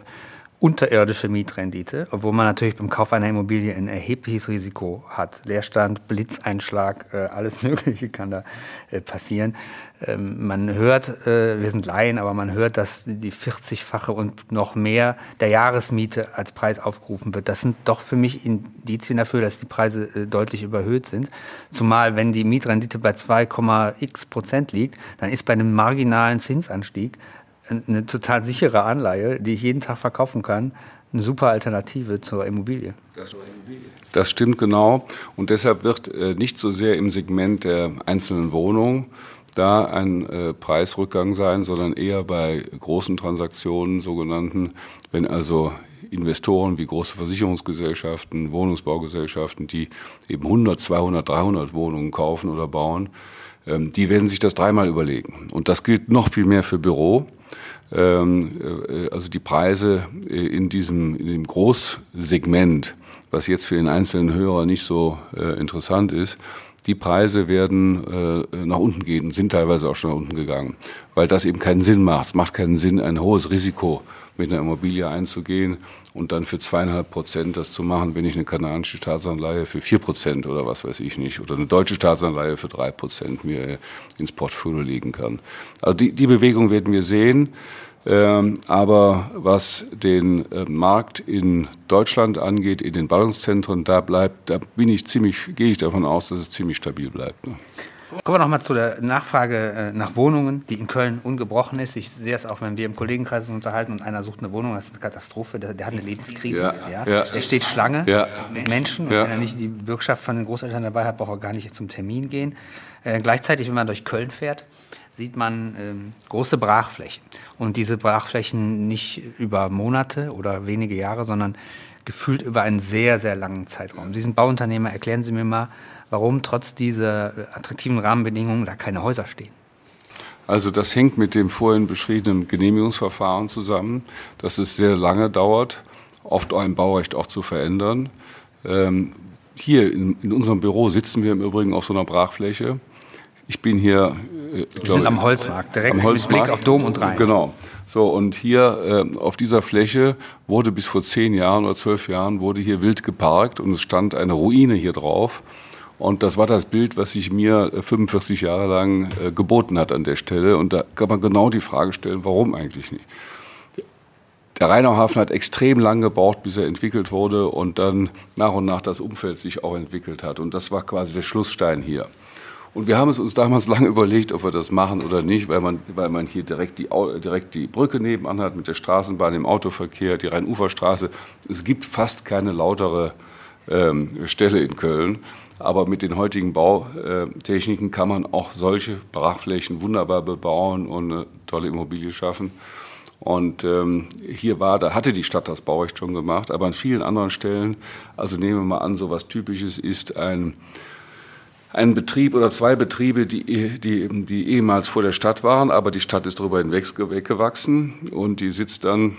unterirdische Mietrendite, obwohl man natürlich beim Kauf einer Immobilie ein erhebliches Risiko hat. Leerstand, Blitzeinschlag, äh, alles Mögliche kann da äh, passieren. Ähm, man hört, äh, wir sind Laien, aber man hört, dass die 40-fache und noch mehr der Jahresmiete als Preis aufgerufen wird. Das sind doch für mich Indizien dafür, dass die Preise deutlich überhöht sind. Zumal, wenn die Mietrendite bei 2,x Prozent liegt, dann ist bei einem marginalen Zinsanstieg eine total sichere Anleihe, die ich jeden Tag verkaufen kann, eine super Alternative zur Immobilie. Das stimmt genau. Und deshalb wird äh, nicht so sehr im Segment der einzelnen Wohnungen da ein äh, Preisrückgang sein, sondern eher bei großen Transaktionen, sogenannten, wenn also Investoren wie große Versicherungsgesellschaften, Wohnungsbaugesellschaften, die eben 100, 200, 300 Wohnungen kaufen oder bauen, ähm, die werden sich das dreimal überlegen. Und das gilt noch viel mehr für Büro. Ähm, äh, also die Preise äh, in diesem, in dem Großsegment, was jetzt für den einzelnen Hörer nicht so äh, interessant ist, die Preise werden nach unten gehen, sind teilweise auch schon nach unten gegangen, weil das eben keinen Sinn macht. Es macht keinen Sinn, ein hohes Risiko mit einer Immobilie einzugehen und dann für zweieinhalb Prozent das zu machen, wenn ich eine kanadische Staatsanleihe für vier Prozent oder was weiß ich nicht oder eine deutsche Staatsanleihe für drei Prozent mir ins Portfolio legen kann. Also die, die Bewegung werden wir sehen. Ähm, aber was den äh, Markt in Deutschland angeht, in den Ballungszentren, da bleibt, da bin ich ziemlich, gehe ich davon aus, dass es ziemlich stabil bleibt. Ne? Kommen wir nochmal zu der Nachfrage äh, nach Wohnungen, die in Köln ungebrochen ist. Ich sehe es auch, wenn wir im Kollegenkreis uns unterhalten und einer sucht eine Wohnung, das ist eine Katastrophe. Der, der hat eine Lebenskrise. Ja, ja. ja. Der steht Schlange ja. mit Menschen. Und wenn er nicht die Bürgschaft von den Großeltern dabei hat, braucht er gar nicht zum Termin gehen. Äh, gleichzeitig, wenn man durch Köln fährt, sieht man ähm, große Brachflächen. Und diese Brachflächen nicht über Monate oder wenige Jahre, sondern gefühlt über einen sehr, sehr langen Zeitraum. Sie sind Bauunternehmer, erklären Sie mir mal, warum trotz dieser attraktiven Rahmenbedingungen da keine Häuser stehen. Also das hängt mit dem vorhin beschriebenen Genehmigungsverfahren zusammen, dass es sehr lange dauert, oft ein Baurecht auch zu verändern. Ähm, hier in, in, unserem Büro sitzen wir im Übrigen auf so einer Brachfläche. Ich bin hier. Äh, wir sind am Holzmarkt, direkt am Holzmarkt. mit Blick auf Dom und Rhein. Genau. So, und hier äh, auf dieser Fläche wurde bis vor zehn Jahren oder zwölf Jahren wurde hier wild geparkt und es stand eine Ruine hier drauf. Und das war das Bild, was sich mir 45 äh, Jahre lang äh, geboten hat an der Stelle. Und da kann man genau die Frage stellen, warum eigentlich nicht? Der Rheinauhafen hat extrem lang gebraucht, bis er entwickelt wurde und dann nach und nach das Umfeld sich auch entwickelt hat. Und das war quasi der Schlussstein hier. Und wir haben es uns damals lange überlegt, ob wir das machen oder nicht, weil man, weil man hier direkt die, direkt die Brücke nebenan hat mit der Straßenbahn, dem Autoverkehr, die Rhein-Ufer-Straße. Es gibt fast keine lautere ähm, Stelle in Köln. Aber mit den heutigen Bautechniken kann man auch solche Brachflächen wunderbar bebauen und eine tolle Immobilie schaffen. Und ähm, hier war, da hatte die Stadt das Baurecht schon gemacht, aber an vielen anderen Stellen, also nehmen wir mal an, so was Typisches ist ein, ein Betrieb oder zwei Betriebe, die, die, die ehemals vor der Stadt waren, aber die Stadt ist darüber hinweg weggewachsen und die sitzt dann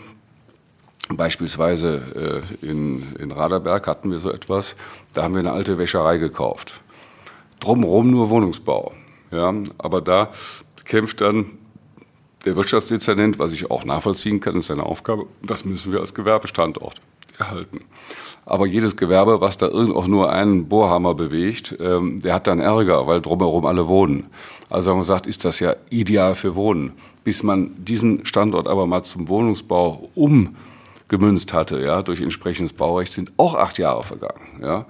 Beispielsweise äh, in, in Raderberg hatten wir so etwas, da haben wir eine alte Wäscherei gekauft. Drumherum nur Wohnungsbau. Ja, aber da kämpft dann der Wirtschaftsdezernent, was ich auch nachvollziehen kann, ist seine Aufgabe, das müssen wir als Gewerbestandort erhalten. Aber jedes Gewerbe, was da irgend auch nur einen Bohrhammer bewegt, ähm, der hat dann Ärger, weil drumherum alle wohnen. Also haben wir gesagt, ist das ja ideal für Wohnen. Bis man diesen Standort aber mal zum Wohnungsbau um gemünzt hatte, ja, durch entsprechendes Baurecht, sind auch acht Jahre vergangen, ja.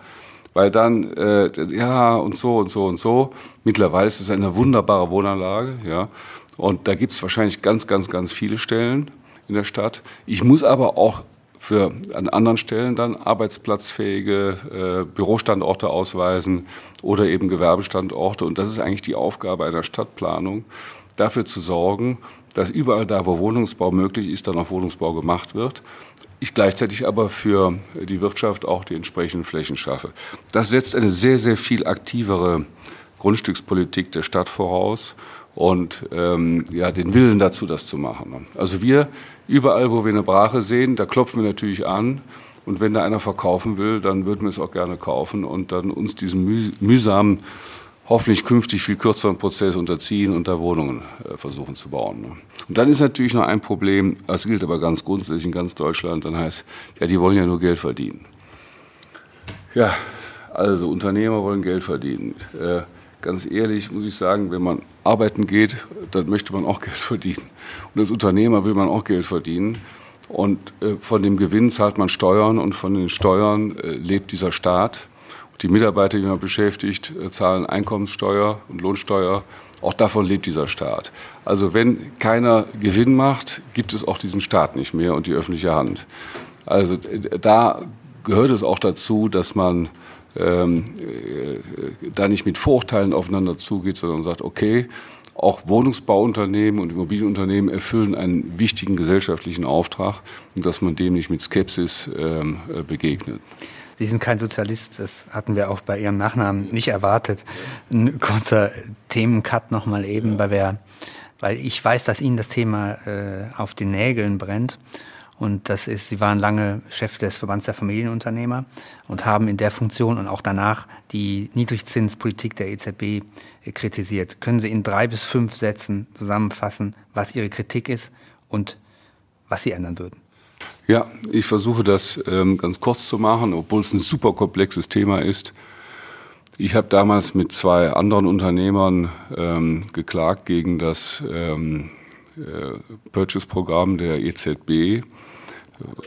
Weil dann, äh, ja, und so und so und so. Mittlerweile ist es eine wunderbare Wohnanlage, ja. Und da gibt es wahrscheinlich ganz, ganz, ganz viele Stellen in der Stadt. Ich muss aber auch für an anderen Stellen dann arbeitsplatzfähige äh, Bürostandorte ausweisen oder eben Gewerbestandorte. Und das ist eigentlich die Aufgabe einer Stadtplanung, dafür zu sorgen, dass überall da, wo Wohnungsbau möglich ist, dann auch Wohnungsbau gemacht wird. Ich gleichzeitig aber für die Wirtschaft auch die entsprechenden Flächen schaffe. Das setzt eine sehr, sehr viel aktivere Grundstückspolitik der Stadt voraus und ähm, ja, den Willen dazu, das zu machen. Also wir, überall, wo wir eine Brache sehen, da klopfen wir natürlich an. Und wenn da einer verkaufen will, dann würden wir es auch gerne kaufen und dann uns diesen mühsamen hoffentlich künftig viel kürzeren Prozess unterziehen und da Wohnungen äh, versuchen zu bauen. Ne? Und dann ist natürlich noch ein Problem, das gilt aber ganz grundsätzlich in ganz Deutschland, dann heißt, ja, die wollen ja nur Geld verdienen. Ja, also Unternehmer wollen Geld verdienen. Äh, ganz ehrlich muss ich sagen, wenn man arbeiten geht, dann möchte man auch Geld verdienen. Und als Unternehmer will man auch Geld verdienen. Und äh, von dem Gewinn zahlt man Steuern und von den Steuern lebt dieser Staat. Die Mitarbeiter, die man beschäftigt, äh, zahlen Einkommenssteuer und Lohnsteuer. Auch davon lebt dieser Staat. Also wenn keiner Gewinn macht, gibt es auch diesen Staat nicht mehr und die öffentliche Hand. Also da gehört es auch dazu, dass man ähm, äh, da nicht mit Vorurteilen aufeinander zugeht, sondern sagt, okay, auch Wohnungsbauunternehmen und Immobilienunternehmen erfüllen einen wichtigen gesellschaftlichen Auftrag und dass man dem nicht mit Skepsis ähm, äh, begegnet. Sie sind kein Sozialist, das hatten wir auch bei Ihrem Nachnamen nicht erwartet. Ein kurzer Themencut nochmal eben, weil, wir, weil ich weiß, dass Ihnen das Thema äh, auf den Nägeln brennt. Und das ist, Sie waren lange Chef des Verbands der Familienunternehmer und haben in der Funktion und auch danach die Niedrigzinspolitik der EZB kritisiert. Können Sie in drei bis fünf Sätzen zusammenfassen, was Ihre Kritik ist und was Sie ändern würden? Ja, ich versuche das ähm, ganz kurz zu machen, obwohl es ein super komplexes Thema ist. Ich habe damals mit zwei anderen Unternehmern ähm, geklagt gegen das ähm, Purchase-Programm der EZB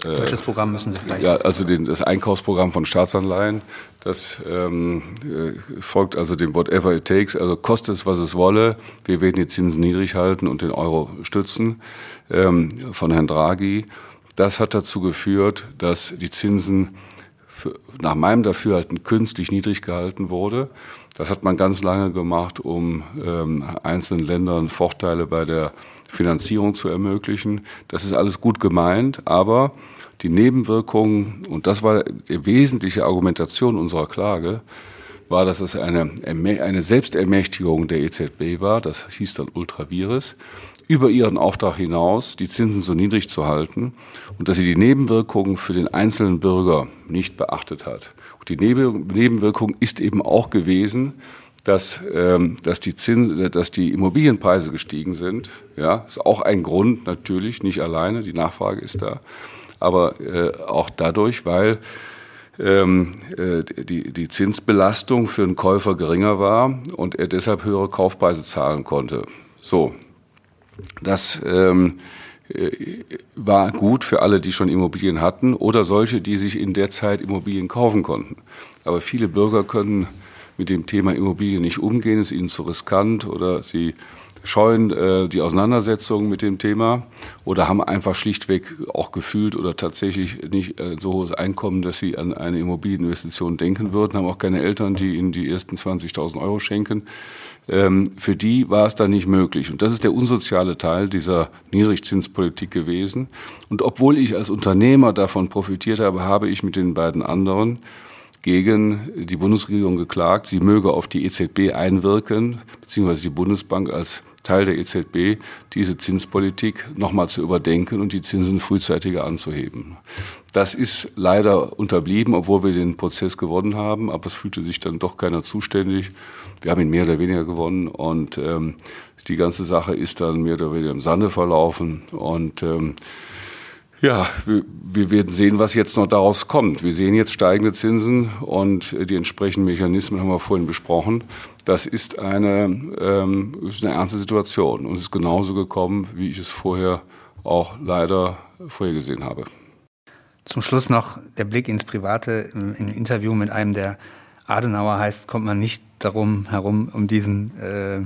welches Programm müssen Sie vielleicht? Ja, also den, das Einkaufsprogramm von Staatsanleihen. Das ähm, äh, folgt also dem Whatever it takes, also kostet es, was es wolle. Wir werden die Zinsen niedrig halten und den Euro stützen ähm, von Herrn Draghi. Das hat dazu geführt, dass die Zinsen nach meinem Dafürhalten künstlich niedrig gehalten wurde. Das hat man ganz lange gemacht, um ähm, einzelnen Ländern Vorteile bei der Finanzierung zu ermöglichen. Das ist alles gut gemeint, aber die Nebenwirkungen, und das war die wesentliche Argumentation unserer Klage, war, dass es eine, eine Selbstermächtigung der EZB war, das hieß dann Ultravirus, über ihren Auftrag hinaus die Zinsen so niedrig zu halten und dass sie die Nebenwirkungen für den einzelnen Bürger nicht beachtet hat. Und die Nebenwirkung ist eben auch gewesen, dass, ähm, dass, die Zins, dass die Immobilienpreise gestiegen sind. Ja, ist auch ein Grund natürlich, nicht alleine, die Nachfrage ist da, aber äh, auch dadurch, weil ähm, äh, die, die Zinsbelastung für einen Käufer geringer war und er deshalb höhere Kaufpreise zahlen konnte. So, das ähm, äh, war gut für alle, die schon Immobilien hatten oder solche, die sich in der Zeit Immobilien kaufen konnten. Aber viele Bürger können mit dem Thema Immobilien nicht umgehen, ist ihnen zu riskant oder sie scheuen äh, die Auseinandersetzung mit dem Thema oder haben einfach schlichtweg auch gefühlt oder tatsächlich nicht äh, so hohes Einkommen, dass sie an eine Immobilieninvestition denken würden, haben auch keine Eltern, die ihnen die ersten 20.000 Euro schenken. Ähm, für die war es dann nicht möglich. Und das ist der unsoziale Teil dieser Niedrigzinspolitik gewesen. Und obwohl ich als Unternehmer davon profitiert habe, habe ich mit den beiden anderen gegen die Bundesregierung geklagt, sie möge auf die EZB einwirken, beziehungsweise die Bundesbank als Teil der EZB, diese Zinspolitik nochmal zu überdenken und die Zinsen frühzeitiger anzuheben. Das ist leider unterblieben, obwohl wir den Prozess gewonnen haben, aber es fühlte sich dann doch keiner zuständig. Wir haben ihn mehr oder weniger gewonnen und ähm, die ganze Sache ist dann mehr oder weniger im Sande verlaufen und ähm, ja, wir, werden sehen, was jetzt noch daraus kommt. Wir sehen jetzt steigende Zinsen und die entsprechenden Mechanismen haben wir vorhin besprochen. Das ist eine, ähm, ist eine ernste Situation und es ist genauso gekommen, wie ich es vorher auch leider vorhergesehen habe. Zum Schluss noch der Blick ins Private. Im Interview mit einem, der Adenauer heißt, kommt man nicht darum herum, um diesen äh,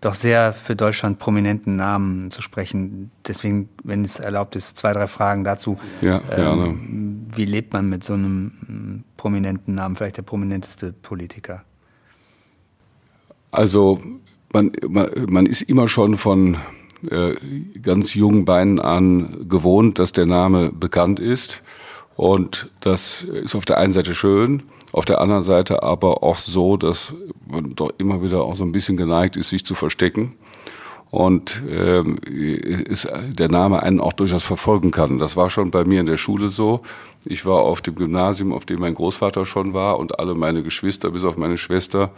doch sehr für Deutschland prominenten Namen zu sprechen. Deswegen, wenn es erlaubt ist, zwei, drei Fragen dazu. Ja, gerne. Ähm, wie lebt man mit so einem mm, prominenten Namen, vielleicht der prominenteste Politiker? Also man, man, man ist immer schon von äh, ganz jungen Beinen an gewohnt, dass der Name bekannt ist. Und das ist auf der einen Seite schön. Auf der anderen Seite aber auch so, dass man doch immer wieder auch so ein bisschen geneigt ist, sich zu verstecken und ähm, ist der Name einen auch durchaus verfolgen kann. Das war schon bei mir in der Schule so. Ich war auf dem Gymnasium, auf dem mein Großvater schon war und alle meine Geschwister, bis auf meine Schwester, er, er,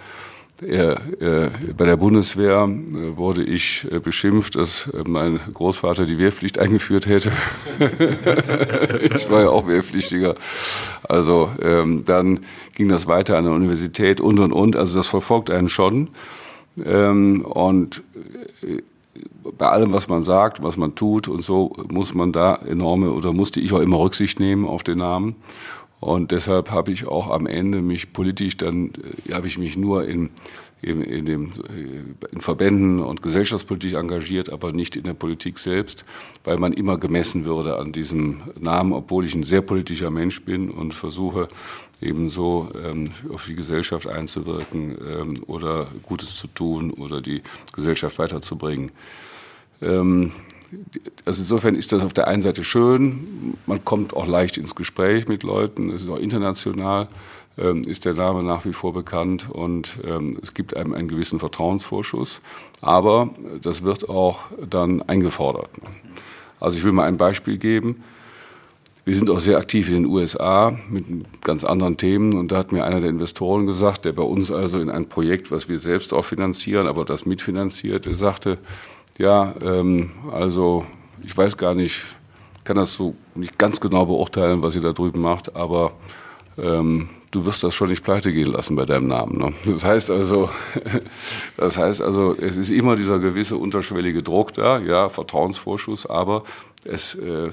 bei der Bundeswehr äh, wurde ich äh, beschimpft, dass äh, mein Großvater die Wehrpflicht eingeführt hätte. ich war ja auch Wehrpflichtiger. Also ähm, dann ging das weiter an der Universität und und und. Also das verfolgt einen schon. Ähm, und bei allem, was man sagt, was man tut und so, muss man da enorme oder musste ich auch immer Rücksicht nehmen auf den Namen. Und deshalb habe ich auch am Ende mich politisch dann, äh, habe ich mich nur in, in, in, dem, äh, in Verbänden und gesellschaftspolitisch engagiert, aber nicht in der Politik selbst, weil man immer gemessen würde an diesem Namen, obwohl ich ein sehr politischer Mensch bin und versuche ebenso ähm, auf die Gesellschaft einzuwirken ähm, oder Gutes zu tun oder die Gesellschaft weiterzubringen. Ähm, also insofern ist das auf der einen Seite schön, man kommt auch leicht ins Gespräch mit Leuten, es ist auch international, ähm, ist der Name nach wie vor bekannt und ähm, es gibt einem einen gewissen Vertrauensvorschuss, aber das wird auch dann eingefordert. Also ich will mal ein Beispiel geben. Wir sind auch sehr aktiv in den USA mit ganz anderen Themen und da hat mir einer der Investoren gesagt, der bei uns also in ein Projekt, was wir selbst auch finanzieren, aber das mitfinanziert, sagte, ja, ähm, also ich weiß gar nicht, kann das so nicht ganz genau beurteilen, was ihr da drüben macht, aber ähm, du wirst das schon nicht pleite gehen lassen bei deinem Namen. Ne? Das heißt also, das heißt also, es ist immer dieser gewisse unterschwellige Druck da, ja, Vertrauensvorschuss, aber es, äh,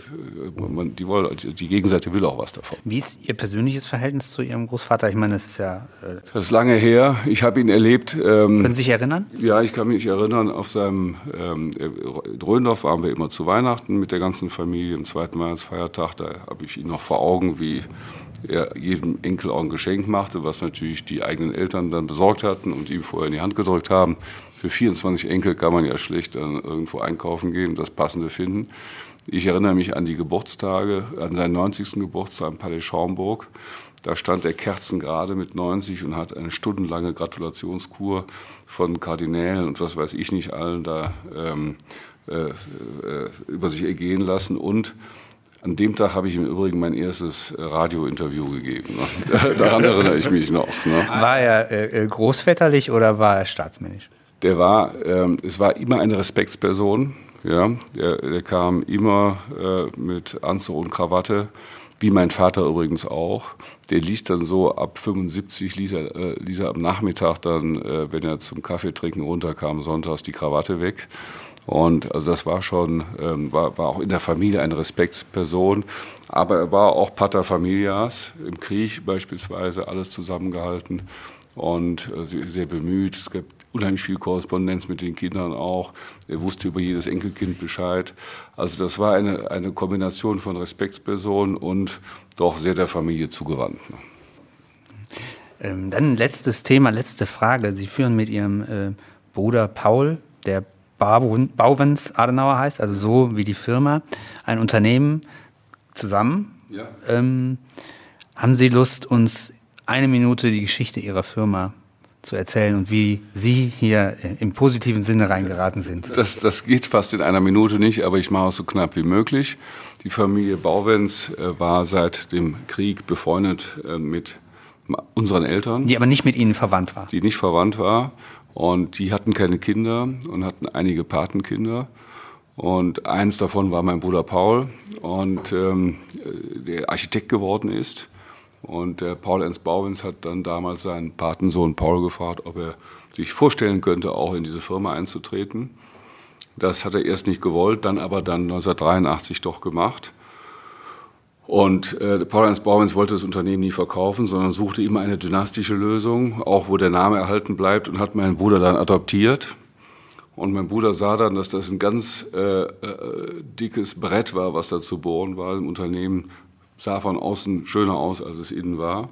man, die, wollen, die Gegenseite will auch was davon. Wie ist Ihr persönliches Verhältnis zu Ihrem Großvater? Ich meine, das ist ja. Äh das ist lange her. Ich habe ihn erlebt. Ähm, Können Sie sich erinnern? Ja, ich kann mich erinnern. Auf seinem ähm, Dröndorf waren wir immer zu Weihnachten mit der ganzen Familie. Am zweiten Weihnachtsfeiertag, da habe ich ihn noch vor Augen, wie er jedem Enkel auch ein Geschenk machte, was natürlich die eigenen Eltern dann besorgt hatten und ihm vorher in die Hand gedrückt haben. Für 24 Enkel kann man ja schlecht dann irgendwo einkaufen gehen und das Passende finden. Ich erinnere mich an die Geburtstage, an seinen 90. Geburtstag im Palais Schaumburg. Da stand er kerzengerade mit 90 und hat eine stundenlange Gratulationskur von Kardinälen und was weiß ich nicht allen da ähm, äh, äh, über sich ergehen lassen. Und an dem Tag habe ich im Übrigen mein erstes äh, Radiointerview gegeben. Ne? Daran erinnere ich mich noch. Ne? War er äh, äh, großväterlich oder war er staatsmännisch? Der war, ähm, es war immer eine Respektsperson. Ja, der, der kam immer äh, mit Anzug und Krawatte, wie mein Vater übrigens auch. Der ließ dann so ab 75, ließ er, äh, ließ er am Nachmittag dann, äh, wenn er zum Kaffeetrinken runterkam, sonntags die Krawatte weg. Und also das war schon, ähm, war, war auch in der Familie eine Respektsperson. Aber er war auch Pater Familias, im Krieg beispielsweise, alles zusammengehalten und äh, sehr, bemüht. Es gab unheimlich viel Korrespondenz mit den Kindern auch. Er wusste über jedes Enkelkind Bescheid. Also das war eine, eine Kombination von Respektsperson und doch sehr der Familie zugewandt. Ähm, dann letztes Thema, letzte Frage. Sie führen mit Ihrem äh, Bruder Paul, der Bauwens Adenauer heißt, also so wie die Firma, ein Unternehmen zusammen. Ja. Ähm, haben Sie Lust, uns eine Minute die Geschichte Ihrer Firma zu erzählen und wie Sie hier im positiven Sinne reingeraten sind? Das, das geht fast in einer Minute nicht, aber ich mache es so knapp wie möglich. Die Familie Bauwens äh, war seit dem Krieg befreundet äh, mit unseren Eltern. Die aber nicht mit Ihnen verwandt war. Die nicht verwandt war. Und die hatten keine Kinder und hatten einige Patenkinder. Und eins davon war mein Bruder Paul, und ähm, der Architekt geworden ist. Und der Paul Ernst Bauwens hat dann damals seinen Patensohn Paul gefragt, ob er sich vorstellen könnte, auch in diese Firma einzutreten. Das hat er erst nicht gewollt, dann aber dann 1983 doch gemacht. Und äh, Paul-Ernst Bauwens wollte das Unternehmen nie verkaufen, sondern suchte immer eine dynastische Lösung, auch wo der Name erhalten bleibt und hat meinen Bruder dann adoptiert. Und mein Bruder sah dann, dass das ein ganz äh, äh, dickes Brett war, was da zu bohren war. Im Unternehmen sah von außen schöner aus, als es innen war,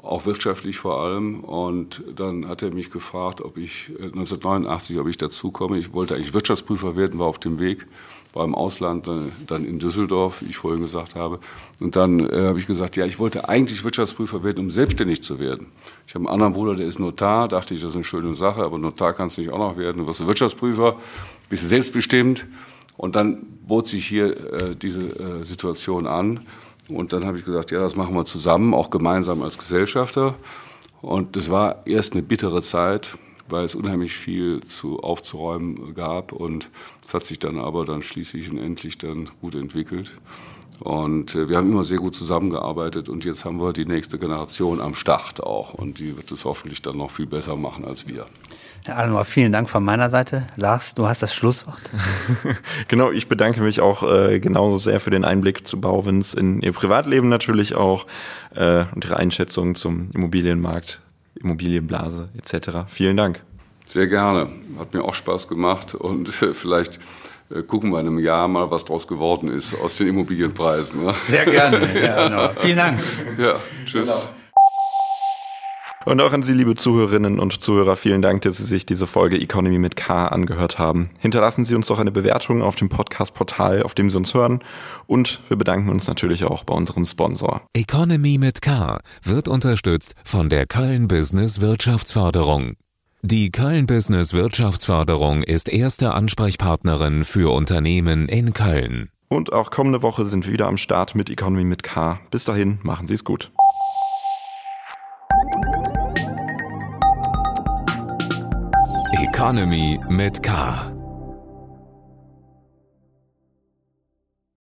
auch wirtschaftlich vor allem. Und dann hat er mich gefragt, ob ich 1989, äh, ob ich dazukomme. Ich wollte eigentlich Wirtschaftsprüfer werden, war auf dem Weg war im Ausland, dann in Düsseldorf, wie ich vorhin gesagt habe. Und dann äh, habe ich gesagt, ja, ich wollte eigentlich Wirtschaftsprüfer werden, um selbstständig zu werden. Ich habe einen anderen Bruder, der ist Notar, dachte ich, das ist eine schöne Sache, aber Notar kannst du nicht auch noch werden. Du wirst Wirtschaftsprüfer, bist selbstbestimmt. Und dann bot sich hier äh, diese äh, Situation an. Und dann habe ich gesagt, ja, das machen wir zusammen, auch gemeinsam als Gesellschafter. Und das war erst eine bittere Zeit weil es unheimlich viel zu aufzuräumen gab und es hat sich dann aber dann schließlich und endlich dann gut entwickelt. Und äh, wir haben immer sehr gut zusammengearbeitet und jetzt haben wir die nächste Generation am Start auch und die wird es hoffentlich dann noch viel besser machen als wir. Herr Adenauer, vielen Dank von meiner Seite. Lars, du hast das Schlusswort. genau, ich bedanke mich auch äh, genauso sehr für den Einblick zu Bauwins in Ihr Privatleben natürlich auch äh, und Ihre Einschätzung zum Immobilienmarkt Immobilienblase etc. Vielen Dank. Sehr gerne. Hat mir auch Spaß gemacht und vielleicht äh, gucken wir in einem Jahr mal, was daraus geworden ist aus den Immobilienpreisen. Ne? Sehr gerne. Ja, genau. Vielen Dank. Ja, tschüss. Genau. Und auch an Sie, liebe Zuhörerinnen und Zuhörer, vielen Dank, dass Sie sich diese Folge Economy mit K angehört haben. Hinterlassen Sie uns doch eine Bewertung auf dem Podcast-Portal, auf dem Sie uns hören. Und wir bedanken uns natürlich auch bei unserem Sponsor. Economy mit K wird unterstützt von der Köln Business Wirtschaftsförderung. Die Köln Business Wirtschaftsförderung ist erste Ansprechpartnerin für Unternehmen in Köln. Und auch kommende Woche sind wir wieder am Start mit Economy mit K. Bis dahin, machen Sie es gut. Economy mit K.